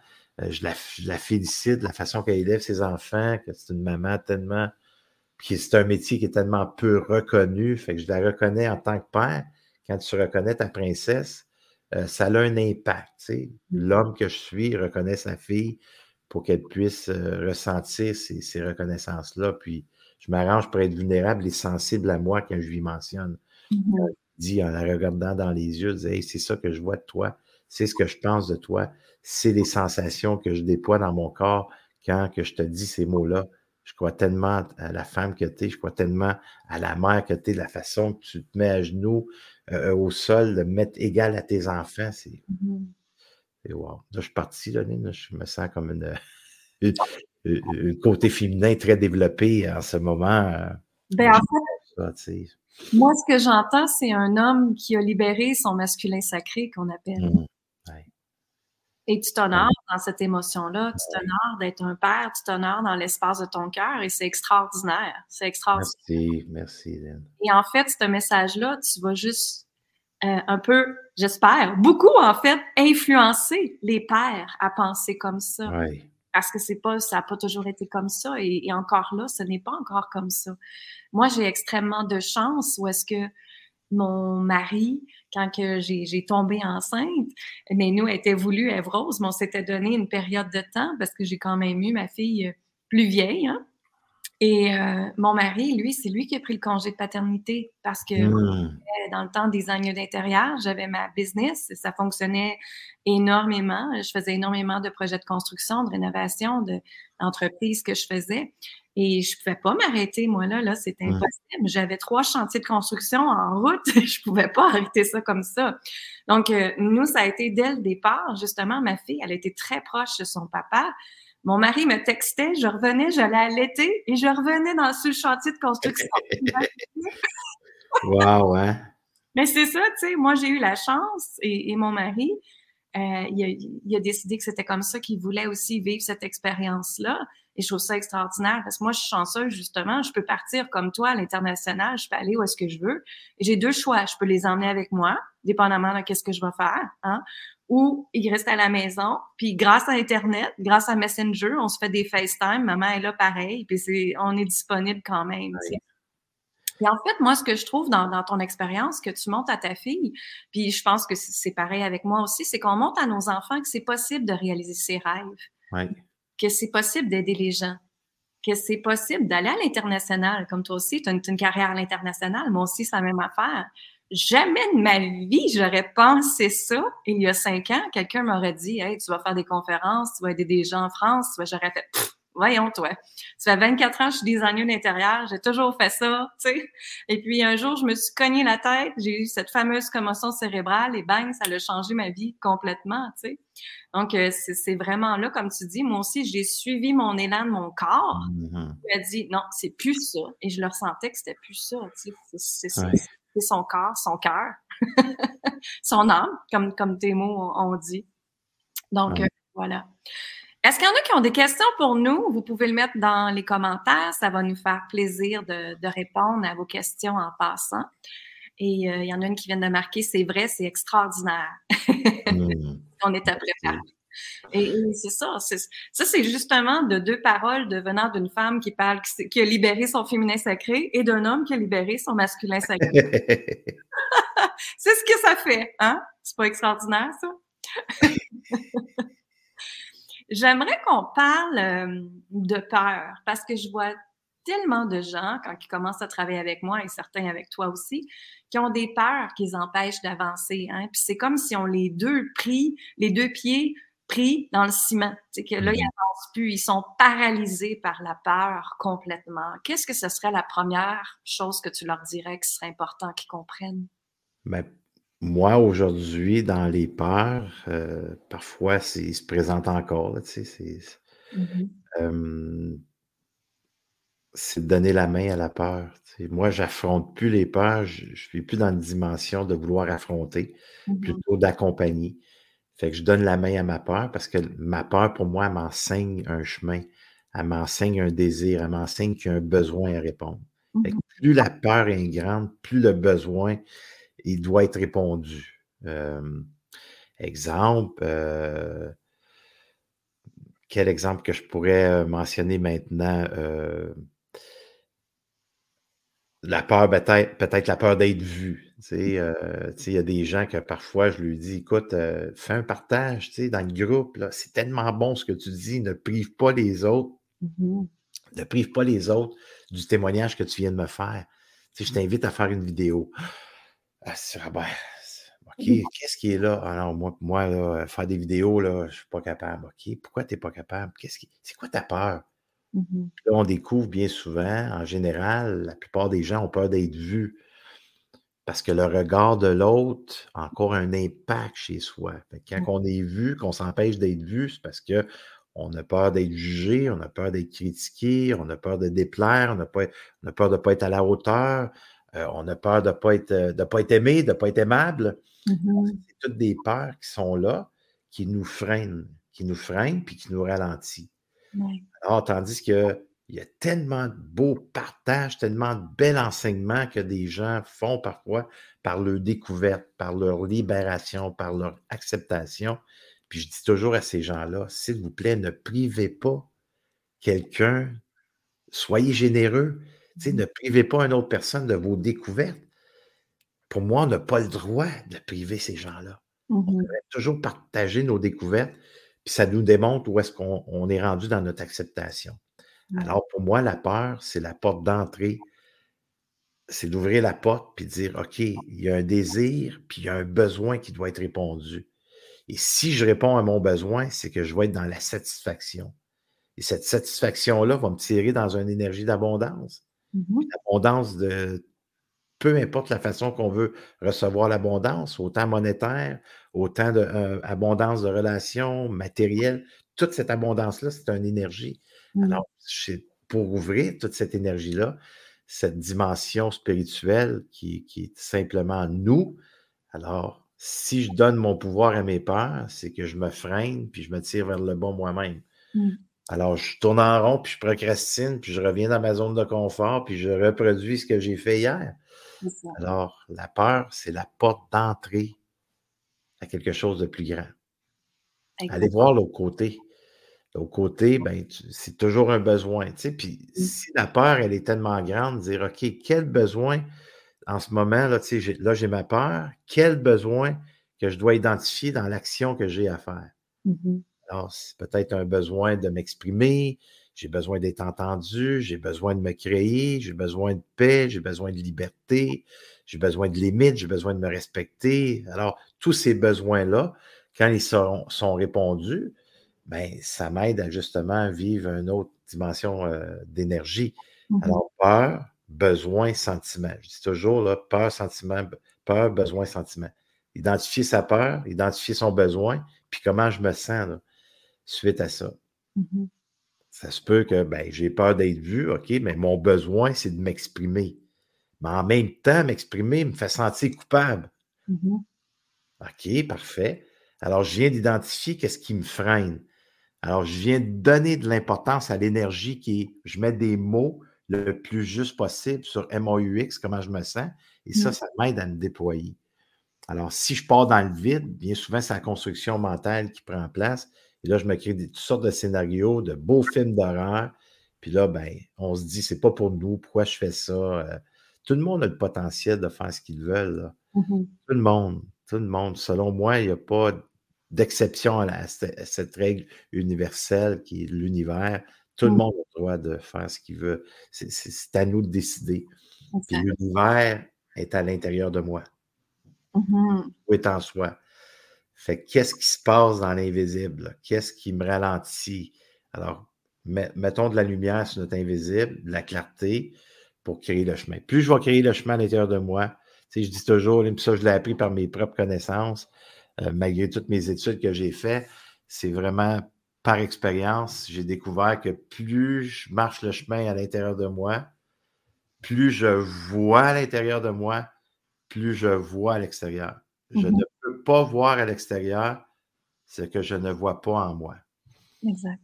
[SPEAKER 2] Euh, je, la, je, la, félicite de la façon qu'elle élève ses enfants, que c'est une maman tellement. Puis c'est un métier qui est tellement peu reconnu, fait que je la reconnais en tant que père. Quand tu reconnais ta princesse, euh, ça a un impact. Mmh. L'homme que je suis reconnaît sa fille pour qu'elle puisse euh, ressentir ces, reconnaissances-là. Puis je m'arrange pour être vulnérable et sensible à moi quand je lui mentionne. Dit en la regardant dans les yeux, hey, c'est ça que je vois de toi, c'est ce que je pense de toi, c'est les sensations que je déploie dans mon corps quand que je te dis ces mots-là. Je crois tellement à la femme que tu es, je crois tellement à la mère que tu es, la façon que tu te mets à genoux, euh, au sol, de mettre égal à tes enfants, c'est. Mmh wow. Là, je suis parti, là, je me sens comme une, [laughs] un côté féminin très développé en ce moment. Euh,
[SPEAKER 1] ben, en fait, moi, ce que j'entends, c'est un homme qui a libéré son masculin sacré, qu'on appelle. Mmh. Et tu t'honores dans cette émotion-là, tu t'honores d'être un père, tu t'honores dans l'espace de ton cœur et c'est extraordinaire. C'est extraordinaire.
[SPEAKER 2] Merci, merci, Lynn.
[SPEAKER 1] Et en fait, ce message-là, tu vas juste euh, un peu, j'espère, beaucoup en fait, influencer les pères à penser comme ça.
[SPEAKER 2] Oui.
[SPEAKER 1] Parce que c'est pas, ça n'a pas toujours été comme ça et, et encore là, ce n'est pas encore comme ça. Moi, j'ai extrêmement de chance où est-ce que mon mari, quand que j'ai tombé enceinte, mais nous, elle était voulu, Evrose, mais on s'était donné une période de temps parce que j'ai quand même eu ma fille plus vieille. Hein? Et euh, mon mari, lui, c'est lui qui a pris le congé de paternité parce que mmh. dans le temps des agneaux d'intérieur, j'avais ma business, ça fonctionnait énormément. Je faisais énormément de projets de construction, de rénovation, d'entreprises que je faisais. Et je pouvais pas m'arrêter, moi, là, là, c'était impossible. J'avais trois chantiers de construction en route. [laughs] je pouvais pas arrêter ça comme ça. Donc, euh, nous, ça a été dès le départ, justement, ma fille, elle était très proche de son papa. Mon mari me textait, je revenais, j'allais allaiter et je revenais dans ce chantier de construction. [laughs]
[SPEAKER 2] wow, hein?
[SPEAKER 1] Mais c'est ça, tu sais, moi, j'ai eu la chance et, mon mari, euh, il, a, il, a, décidé que c'était comme ça qu'il voulait aussi vivre cette expérience-là. Et je trouve ça extraordinaire parce que moi, je suis chanceuse, justement. Je peux partir comme toi à l'international. Je peux aller où est-ce que je veux. Et j'ai deux choix. Je peux les emmener avec moi, dépendamment de qu'est-ce que je vais faire, hein, ou ils restent à la maison. Puis grâce à Internet, grâce à Messenger, on se fait des FaceTime. Maman est là pareil. Puis c'est, on est disponible quand même. Et en fait, moi, ce que je trouve dans, dans ton expérience que tu montes à ta fille, puis je pense que c'est pareil avec moi aussi, c'est qu'on montre à nos enfants que c'est possible de réaliser ses rêves.
[SPEAKER 2] Oui
[SPEAKER 1] que c'est possible d'aider les gens, que c'est possible d'aller à l'international, comme toi aussi, tu as, une, carrière à l'international, moi aussi, c'est la même affaire. Jamais de ma vie, j'aurais pensé ça il y a cinq ans. Quelqu'un m'aurait dit, hey, tu vas faire des conférences, tu vas aider des gens en France, j'aurais fait, voyons, toi. Ça fait 24 ans que je suis designer d'intérieur, j'ai toujours fait ça, tu sais. Et puis, un jour, je me suis cogné la tête, j'ai eu cette fameuse commotion cérébrale et bang, ça a changé ma vie complètement, tu sais. Donc, euh, c'est vraiment là, comme tu dis, moi aussi, j'ai suivi mon élan de mon corps. Mm a dit, non, c'est plus ça. Et je le ressentais que c'était plus ça, tu sais. C'est son corps, son cœur, [laughs] son âme, comme, comme tes mots ont dit. Donc, euh, voilà. Est-ce qu'il y en a qui ont des questions pour nous? Vous pouvez le mettre dans les commentaires. Ça va nous faire plaisir de, répondre à vos questions en passant. Et euh, il y en a une qui vient de marquer, c'est vrai, c'est extraordinaire. [laughs] Hmm. On est à préparer. Et, c'est ça. Ça, c'est justement de deux paroles de venant d'une femme qui parle, qui, a libéré son féminin sacré et d'un homme qui a libéré son masculin sacré. [laughs] c'est ce que ça fait, hein? C'est pas extraordinaire, ça? [laughs] J'aimerais qu'on parle euh, de peur parce que je vois tellement de gens, quand ils commencent à travailler avec moi et certains avec toi aussi, qui ont des peurs qui les empêchent d'avancer. Hein? Puis c'est comme si on les deux pris, les deux pieds pris dans le ciment. C'est que là, ils n'avancent mmh plus, ils sont paralysés par la peur complètement. Qu'est-ce que ce serait la première chose que tu leur dirais qui serait important qu'ils comprennent?
[SPEAKER 2] Ben, moi, aujourd'hui, dans les peurs, euh, parfois, il se présente encore, tu sais, c'est de donner la main à la peur, Moi, j'affronte plus les peurs, je ne suis plus dans une dimension de vouloir affronter, mmh plutôt d'accompagner. Fait que je donne la main à ma peur parce que ma peur, pour moi, elle m'enseigne un chemin, elle m'enseigne un désir, elle m'enseigne qu'il y a un besoin à répondre. Fait que
[SPEAKER 1] Mhm.
[SPEAKER 2] plus la peur est grande, plus le besoin, il doit être répondu. Euh, exemple, euh, quel exemple que je pourrais euh, mentionner maintenant? Euh, la peur, peut-être, peut-être la peur d'être vu. Euh, il y a des gens que parfois je lui dis, écoute, euh, fais un partage, dans le groupe, c'est tellement bon ce que tu dis, ne prive pas les autres,
[SPEAKER 1] Mhm.
[SPEAKER 2] ne prive pas les autres du témoignage que tu viens de me faire. Je t'invite à faire une vidéo. Ah, ah ben, c'est- OK, qu'est-ce qui est là? Ah non, moi, moi là, faire des vidéos, là, je suis pas capable. OK, pourquoi tu n'es pas capable? Qu'est-ce qui... C'est quoi ta peur?
[SPEAKER 1] Mhm.
[SPEAKER 2] Là, on découvre bien souvent, en général, la plupart des gens ont peur d'être vus parce que le regard de l'autre a encore un impact chez soi. Que quand on est vu, qu'on s'empêche d'être vu, c'est parce que on a peur d'être jugé, on a peur d'être critiqué, on a peur de déplaire, on a, pas- on a peur de ne pas être à la hauteur, euh, on a peur de ne pas, être, de pas être aimé, de ne pas être aimable.
[SPEAKER 1] Mhm.
[SPEAKER 2] C'est toutes des peurs qui sont là, qui nous freinent, qui nous freinent puis qui nous ralentissent. Alors, tandis qu'il y a tellement de beaux partages, tellement de bel enseignements que des gens font parfois par leur découverte, par leur libération, par leur acceptation. Puis je dis toujours à ces gens-là, s'il vous plaît, ne privez pas quelqu'un, soyez généreux. Ne privez pas une autre personne de vos découvertes. Pour moi, on n'a pas le droit de priver ces gens-là. On
[SPEAKER 1] Mhm.
[SPEAKER 2] devrait toujours partager nos découvertes, puis ça nous démontre où est-ce qu'on on est rendu dans notre acceptation.
[SPEAKER 1] Ouais.
[SPEAKER 2] Alors, pour moi, la peur, c'est la porte d'entrée. C'est d'ouvrir la porte puis de dire, OK, il y a un désir, puis il y a un besoin qui doit être répondu. Et si je réponds à mon besoin, c'est que je vais être dans la satisfaction. Et cette satisfaction-là va me tirer dans une énergie d'abondance.
[SPEAKER 1] Mhm.
[SPEAKER 2] Abondance de peu importe la façon qu'on veut recevoir l'abondance, autant monétaire, autant de euh, abondance de relations, matérielles, toute cette abondance-là, c'est une énergie.
[SPEAKER 1] Mhm.
[SPEAKER 2] Alors, c'est pour ouvrir toute cette énergie-là, cette dimension spirituelle qui, qui est simplement nous, alors, si je donne mon pouvoir à mes peurs, c'est que je me freine, puis je me tire vers le bas moi-même.
[SPEAKER 1] Mhm.
[SPEAKER 2] Alors, je tourne en rond, puis je procrastine, puis je reviens dans ma zone de confort, puis je reproduis ce que j'ai fait hier. Alors, la peur, c'est la porte d'entrée à quelque chose de plus grand. Allez voir l'autre côté. Côté, ben, c'est toujours un besoin. Puis
[SPEAKER 1] Mm.
[SPEAKER 2] si la peur, elle est tellement grande, dire, OK, quel besoin en ce moment, là, là, j'ai ma peur, quel besoin que je dois identifier dans l'action que j'ai à faire?
[SPEAKER 1] Mhm.
[SPEAKER 2] Alors, c'est peut-être un besoin de m'exprimer, j'ai besoin d'être entendu, j'ai besoin de me créer, j'ai besoin de paix, j'ai besoin de liberté, j'ai besoin de limites, j'ai besoin de me respecter. Alors, tous ces besoins-là, quand ils sont, sont répondus, ben, ça m'aide à justement vivre une autre dimension euh, d'énergie.
[SPEAKER 1] Mhm.
[SPEAKER 2] Alors, peur, besoin, sentiment. Je dis toujours, là, peur, sentiment, peur, besoin, sentiment. Identifier sa peur, identifier son besoin, puis comment je me sens là, suite à ça.
[SPEAKER 1] Mhm.
[SPEAKER 2] Ça se peut que ben, j'ai peur d'être vu, OK, mais mon besoin, c'est de m'exprimer. Mais en même temps, m'exprimer me fait sentir coupable.
[SPEAKER 1] Mhm.
[SPEAKER 2] OK, parfait. Alors, je viens d'identifier qu'est-ce qui me freine. Alors, je viens de donner de l'importance à l'énergie qui est, je mets des mots le plus juste possible sur MAUX, comment je me sens, et ça,
[SPEAKER 1] Mm.
[SPEAKER 2] ça m'aide à me déployer. Alors, si je pars dans le vide, bien souvent, c'est la construction mentale qui prend place. Et là, je me crée des, toutes sortes de scénarios, de beaux films d'horreur. Puis là, ben, on se dit, c'est pas pour nous, pourquoi je fais ça? Euh, tout le monde a le potentiel de faire ce qu'ils veulent. là.
[SPEAKER 1] Mhm.
[SPEAKER 2] Tout le monde, tout le monde. Selon moi, il n'y a pas d'exception à, cette, règle universelle qui est l'univers. Tout le
[SPEAKER 1] Mm.
[SPEAKER 2] monde a le droit de faire ce qu'il veut. C'est- à nous de décider. Puis l'univers est à l'intérieur de moi
[SPEAKER 1] Mhm.
[SPEAKER 2] tout est en soi. Fait que qu'est-ce qui se passe dans l'invisible? Qu'est-ce qui me ralentit? Alors, met- mettons de la lumière sur notre invisible, de la clarté pour créer le chemin. Plus je vais créer le chemin à l'intérieur de moi, tu sais, je dis toujours, et ça, je l'ai appris par mes propres connaissances, euh, malgré toutes mes études que j'ai faites, c'est vraiment par expérience, j'ai découvert que plus je marche le chemin à l'intérieur de moi, plus je vois à l'intérieur de moi, plus je vois à l'extérieur. Je
[SPEAKER 1] Mhm.
[SPEAKER 2] ne peux pas voir à l'extérieur ce que je ne vois pas en moi.
[SPEAKER 1] Exact.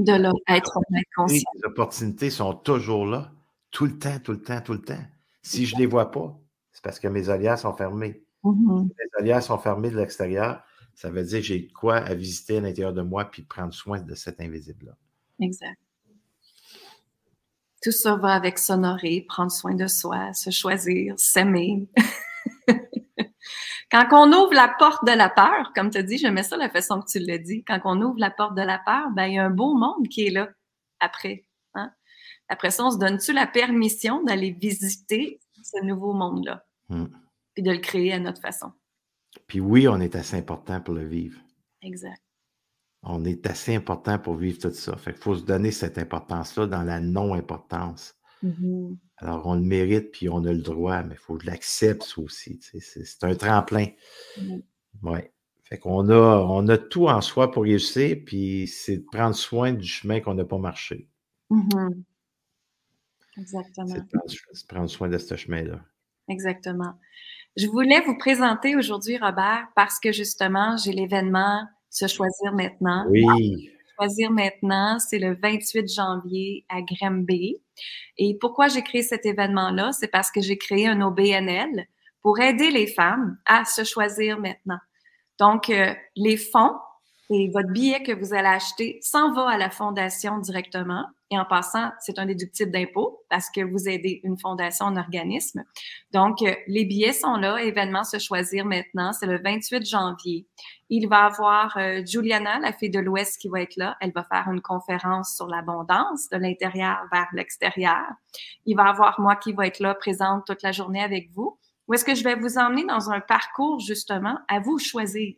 [SPEAKER 1] De là, être conscient.
[SPEAKER 2] Les opportunités sont toujours là, tout le temps, tout le temps, tout le temps. Si je ne les vois pas, c'est parce que mes olières sont fermées.
[SPEAKER 1] Mm-hmm.
[SPEAKER 2] Si mes olières sont fermées de l'extérieur, ça veut dire que j'ai quoi à visiter à l'intérieur de moi puis prendre soin de cet invisible-là.
[SPEAKER 1] Exact. Tout ça va avec s'honorer, prendre soin de soi, se choisir, s'aimer. [laughs] Quand on ouvre la porte de la peur, comme tu as dit, j'aimais ça la façon que tu l'as dit, quand on ouvre la porte de la peur, ben, il y a un beau monde qui est là après. Hein? Après ça, on se donne-tu la permission d'aller visiter ce nouveau monde-là?
[SPEAKER 2] Hmm.
[SPEAKER 1] Puis de le créer à notre façon.
[SPEAKER 2] Puis oui, on est assez important pour le vivre.
[SPEAKER 1] Exact.
[SPEAKER 2] On est assez important pour vivre tout ça. Fait qu'il faut se donner cette importance-là dans la non-importance.
[SPEAKER 1] Mm-hmm.
[SPEAKER 2] Alors, on le mérite, puis on a le droit, mais il faut que je l'accepte aussi. C'est un tremplin.
[SPEAKER 1] Mm.
[SPEAKER 2] Oui. Fait qu'on a, on a tout en soi pour réussir, puis c'est de prendre soin du chemin qu'on n'a pas marché.
[SPEAKER 1] Mm-hmm. Exactement.
[SPEAKER 2] C'est de prendre, de prendre soin de ce chemin-là.
[SPEAKER 1] Exactement. Je voulais vous présenter aujourd'hui, Robert, parce que justement, j'ai l'événement Se choisir maintenant.
[SPEAKER 2] Oui.
[SPEAKER 1] Choisir maintenant, c'est le 28 janvier à Granby. Et pourquoi j'ai créé cet événement-là? C'est parce que j'ai créé un OBNL pour aider les femmes à se choisir maintenant. Donc, euh, les fonds et votre billet que vous allez acheter s'en va à la fondation directement. Et en passant, c'est un déductible d'impôt parce que vous aidez une fondation, un organisme. Donc, euh, les billets sont là. Événement se choisir maintenant. C'est le 28 janvier. Il va avoir euh, Juliana, la fille de l'Ouest, qui va être là. Elle va faire une conférence sur l'abondance de l'intérieur vers l'extérieur. Il va avoir moi qui va être là, présente toute la journée avec vous. Ou est-ce que je vais vous emmener dans un parcours, justement, à vous choisir?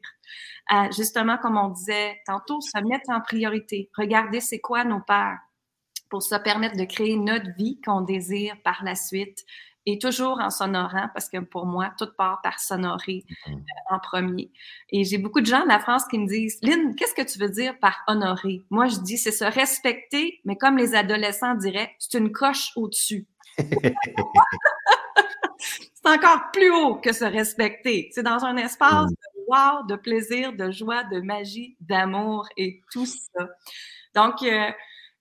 [SPEAKER 1] Justement, comme on disait tantôt, se mettre en priorité. Regardez c'est quoi nos peurs? Pour se permettre de créer notre vie qu'on désire par la suite et toujours en s'honorant, parce que pour moi, tout part par s'honorer euh, en premier. Et j'ai beaucoup de gens de la France qui me disent, Lynn, qu'est-ce que tu veux dire par honorer? Moi, je dis, c'est se respecter, mais comme les adolescents diraient, c'est une coche au-dessus. [laughs] c'est encore plus haut que se respecter. C'est dans un espace de wow, de plaisir, de joie, de magie, d'amour et tout ça. Donc, euh,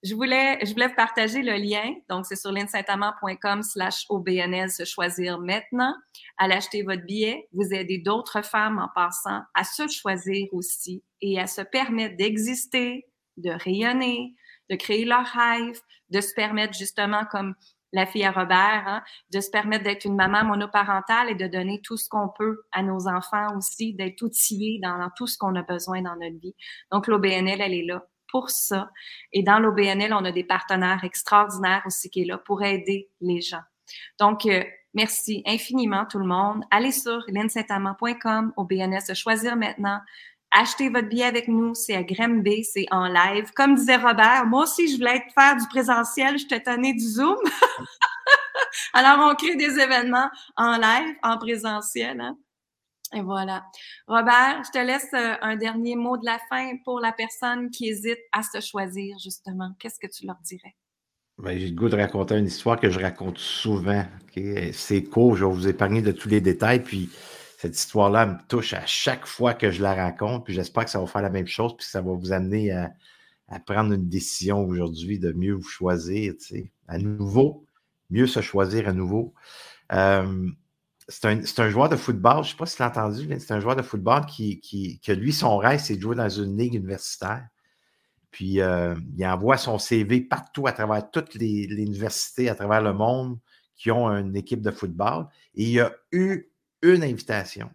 [SPEAKER 1] je voulais, je voulais vous partager le lien. Donc, c'est sur linsaintamant.com slash OBNL, se choisir maintenant. À l'acheter votre billet, vous aidez d'autres femmes en passant à se choisir aussi et à se permettre d'exister, de rayonner, de créer leur rêve, de se permettre justement comme la fille à Robert, hein, de se permettre d'être une maman monoparentale et de donner tout ce qu'on peut à nos enfants aussi, d'être outillés dans tout ce qu'on a besoin dans notre vie. Donc, l'OBNL, elle est là pour ça. Et dans l'OBNL, on a des partenaires extraordinaires aussi qui est là pour aider les gens. Donc, euh, merci infiniment tout le monde. Allez sur linsaintamant.com, OBNL, se choisir maintenant. Achetez votre billet avec nous, c'est à Grimby, c'est en live. Comme disait Robert, moi aussi, je voulais faire du présentiel, je t'ai du Zoom. [laughs] Alors, on crée des événements en live, en présentiel. Hein? Et voilà. Robert, je te laisse euh, un dernier mot de la fin pour la personne qui hésite à se choisir, justement. Qu'est-ce que tu leur dirais?
[SPEAKER 2] Ben, j'ai le goût de raconter une histoire que je raconte souvent. C'est court, je vais vous épargner de tous les détails. Puis cette histoire-là me touche à chaque fois que je la raconte. Puis j'espère que ça va faire la même chose, puis que ça va vous amener à, prendre une décision aujourd'hui de mieux vous choisir. À nouveau, mieux se choisir à nouveau. Euh, c'est un, joueur de football, je ne sais pas si tu l'as entendu, c'est un joueur de football qui, qui, que lui, son rêve, c'est de jouer dans une ligue universitaire. Puis euh, il envoie son CV partout à travers toutes les, universités à travers le monde qui ont une équipe de football. Et il y a eu une invitation.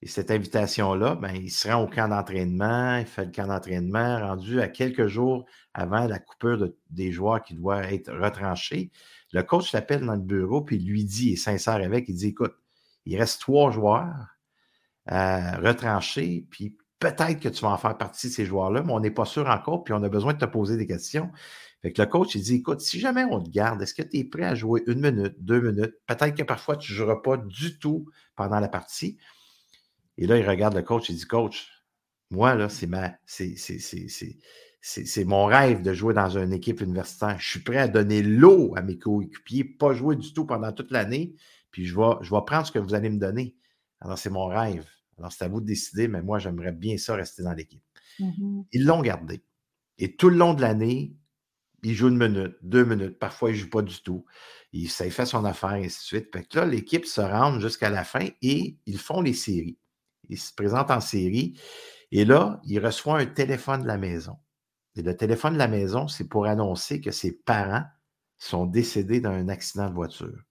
[SPEAKER 2] Et cette invitation-là, ben, il se rend au camp d'entraînement, il fait le camp d'entraînement, rendu à quelques jours avant la coupure des joueurs qui doit être retranchés. Le coach l'appelle dans le bureau, puis lui dit, il est sincère avec, il dit Écoute, il reste trois joueurs à retrancher, puis peut-être que tu vas en faire partie de ces joueurs-là, mais on n'est pas sûr encore, puis on a besoin de te poser des questions. Fait que le coach, il dit Écoute, si jamais on te garde, est-ce que tu es prêt à jouer une minute, deux minutes? Peut-être que parfois tu ne joueras pas du tout pendant la partie. Et là, il regarde le coach, il dit Coach, moi, là, c'est ma. C'est, c'est mon rêve de jouer dans une équipe universitaire. Je suis prêt à donner l'eau à mes coéquipiers, pas jouer du tout pendant toute l'année, puis je vais, je vais prendre ce que vous allez me donner. Alors, c'est mon rêve. Alors, c'est à vous de décider, mais moi, j'aimerais bien ça rester dans l'équipe.
[SPEAKER 1] Mhm.
[SPEAKER 2] Ils l'ont gardé. Et tout le long de l'année, il joue une minute, deux minutes, parfois il ne joue pas du tout. Il, ça fait son affaire, et ainsi de suite. Fait que là, l'équipe se rend jusqu'à la fin et ils font les séries. Ils se présentent en série. Et là, il reçoit un téléphone de la maison. Le téléphone de la maison, c'est pour annoncer que ses parents sont décédés d'un accident de voiture.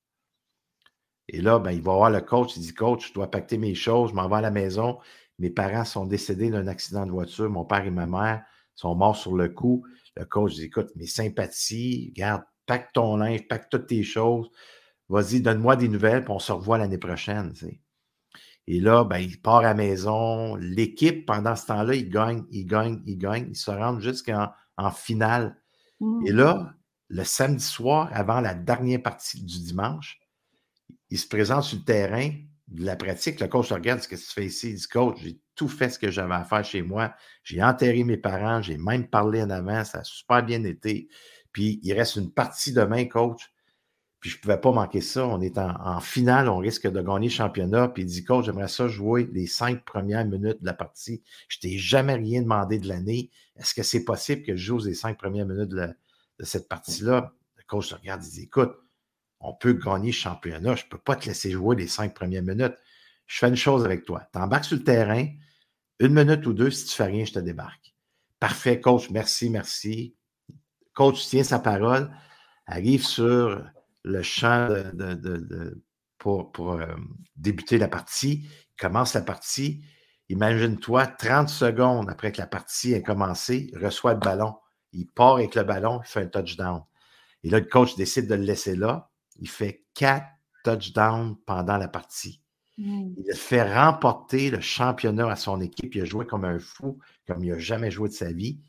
[SPEAKER 2] Et là, ben, il va voir le coach, il dit Coach, je dois pacter mes choses, je m'en vais à la maison. Mes parents sont décédés d'un accident de voiture, mon père et ma mère sont morts sur le coup. Le coach dit Écoute, mes sympathies, garde, pack ton linge, pack toutes tes choses, vas-y, donne-moi des nouvelles, puis on se revoit l'année prochaine. Et là, ben, il part à la maison. L'équipe, pendant ce temps-là, il gagne, il gagne, il gagne. Ils se rendent jusqu'en en finale. Et là, le samedi soir, avant la dernière partie du dimanche, il se présente sur le terrain de la pratique. Le coach regarde, ce que tu fais ici? Il dit, coach, j'ai tout fait ce que j'avais à faire chez moi. J'ai enterré mes parents, j'ai même parlé en avant, ça a super bien été. Puis il reste une partie demain, coach. Puis je ne pouvais pas manquer ça. On est en, finale, on risque de gagner le championnat. Puis il dit, coach, j'aimerais ça jouer les cinq premières minutes de la partie. Je t'ai jamais rien demandé de l'année. Est-ce que c'est possible que je joue les cinq premières minutes de, cette partie-là? Le coach regarde, il dit, écoute, on peut gagner le championnat. Je ne peux pas te laisser jouer les cinq premières minutes. Je fais une chose avec toi. Tu embarques sur le terrain, une minute ou deux, si tu fais rien, je te débarque. Parfait, coach, merci, merci. Coach tient sa parole, arrive sur le champ de- de- de- de- pour, pour, euh, débuter la partie, commence la partie. Imagine-toi, 30 secondes après que la partie ait commencé, il reçoit le ballon. Il part avec le ballon, il fait un touchdown. Et là, le coach décide de le laisser là. Il fait quatre touchdowns pendant la partie.
[SPEAKER 1] Mm.
[SPEAKER 2] Il fait remporter le championnat à son équipe. Il a joué comme un fou, comme il n'a jamais joué de sa vie.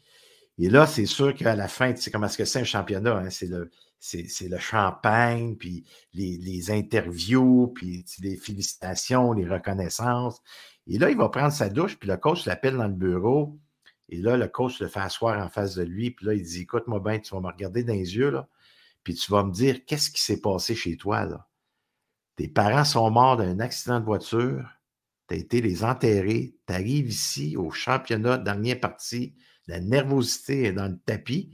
[SPEAKER 2] Et là, c'est sûr qu'à la fin, tu sais comment est-ce que c'est un championnat? hein? C'est le, champagne, puis les, interviews, puis les félicitations, les reconnaissances. Et là, il va prendre sa douche, puis le coach l'appelle dans le bureau. Et là, le coach le fait asseoir en face de lui. Puis là, il dit Écoute-moi bien, tu vas me regarder dans les yeux, puis tu vas me dire qu'est-ce qui s'est passé chez toi. Tes parents sont morts d'un accident de voiture. Tu as été les enterrer. Tu arrives ici au championnat, dernière partie. La nervosité est dans le tapis.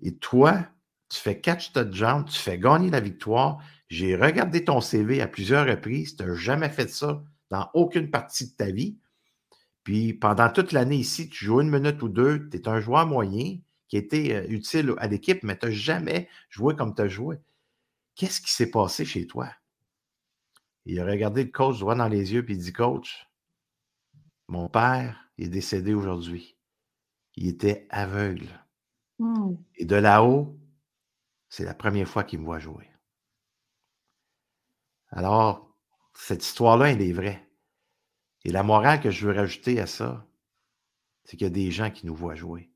[SPEAKER 2] Et toi, tu fais catch touchdown, tu fais gagner la victoire. J'ai regardé ton CV à plusieurs reprises. Tu n'as jamais fait ça dans aucune partie de ta vie. Puis pendant toute l'année ici, tu joues une minute ou deux. Tu es un joueur moyen qui été euh, utile à l'équipe, mais tu n'as jamais joué comme tu as joué. Qu'est-ce qui s'est passé chez toi? Il a regardé le coach droit dans les yeux, puis il dit Coach, mon père est décédé aujourd'hui. Il était aveugle.
[SPEAKER 1] Mm.
[SPEAKER 2] Et de là-haut, c'est la première fois qu'il me voit jouer. Alors, cette histoire-là, elle est vraie. Et la morale que je veux rajouter à ça, c'est qu'il y a des gens qui nous voient jouer.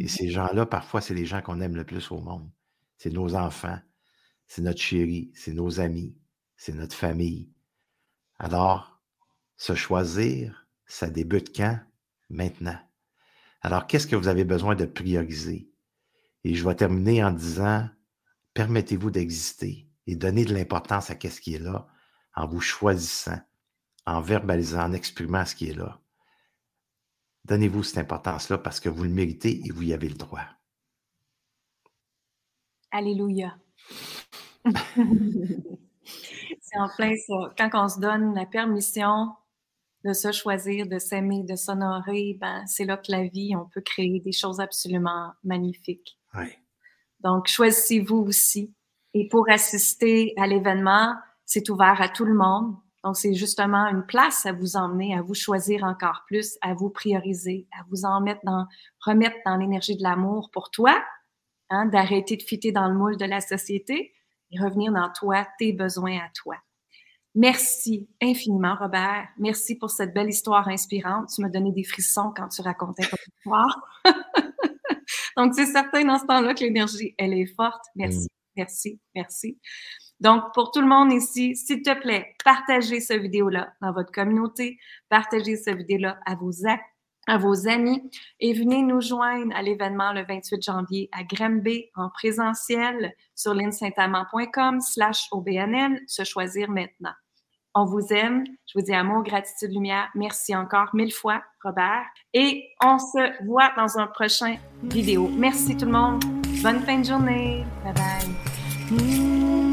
[SPEAKER 2] Et
[SPEAKER 1] Mhm.
[SPEAKER 2] ces gens-là, parfois, c'est les gens qu'on aime le plus au monde. C'est nos enfants, c'est notre chérie, c'est nos amis, c'est notre famille. Alors, se choisir, ça débute quand? Maintenant. Alors, qu'est-ce que vous avez besoin de prioriser? Et je vais terminer en disant, permettez-vous d'exister et donnez de l'importance à ce qui est là en vous choisissant, en verbalisant, en exprimant ce qui est là. Donnez-vous cette importance-là parce que vous le méritez et vous y avez le droit.
[SPEAKER 1] Alléluia. [laughs] c'est en plein ça. Quand on se donne la permission de se choisir, de s'aimer, de s'honorer, ben, c'est là que la vie, on peut créer des choses absolument magnifiques. Donc, choisissez-vous aussi. Et pour assister à l'événement, c'est ouvert à tout le monde. Donc, c'est justement une place à vous emmener, à vous choisir encore plus, à vous prioriser, à vous en mettre dans, remettre dans l'énergie de l'amour pour toi, hein, d'arrêter de fitter dans le moule de la société et revenir dans toi, tes besoins à toi. Merci infiniment, Robert. Merci pour cette belle histoire inspirante. Tu m'as donné des frissons quand tu racontais ton histoire. [laughs] Donc, c'est certain dans ce temps-là que l'énergie, elle est forte. Merci,
[SPEAKER 2] Mm.
[SPEAKER 1] merci, merci. Donc, pour tout le monde ici, s'il te plaît, partagez cette vidéo-là dans votre communauté, partagez cette vidéo-là à vos, a- à vos amis et venez nous joindre à l'événement le 28 janvier à Granby en présentiel sur linsaintamant.com slash OBNL, se choisir maintenant. On vous aime. Je vous dis amour, gratitude, lumière. Merci encore mille fois, Robert. Et on se voit dans un prochain vidéo. Merci tout le monde. Bonne fin de journée. Bye bye.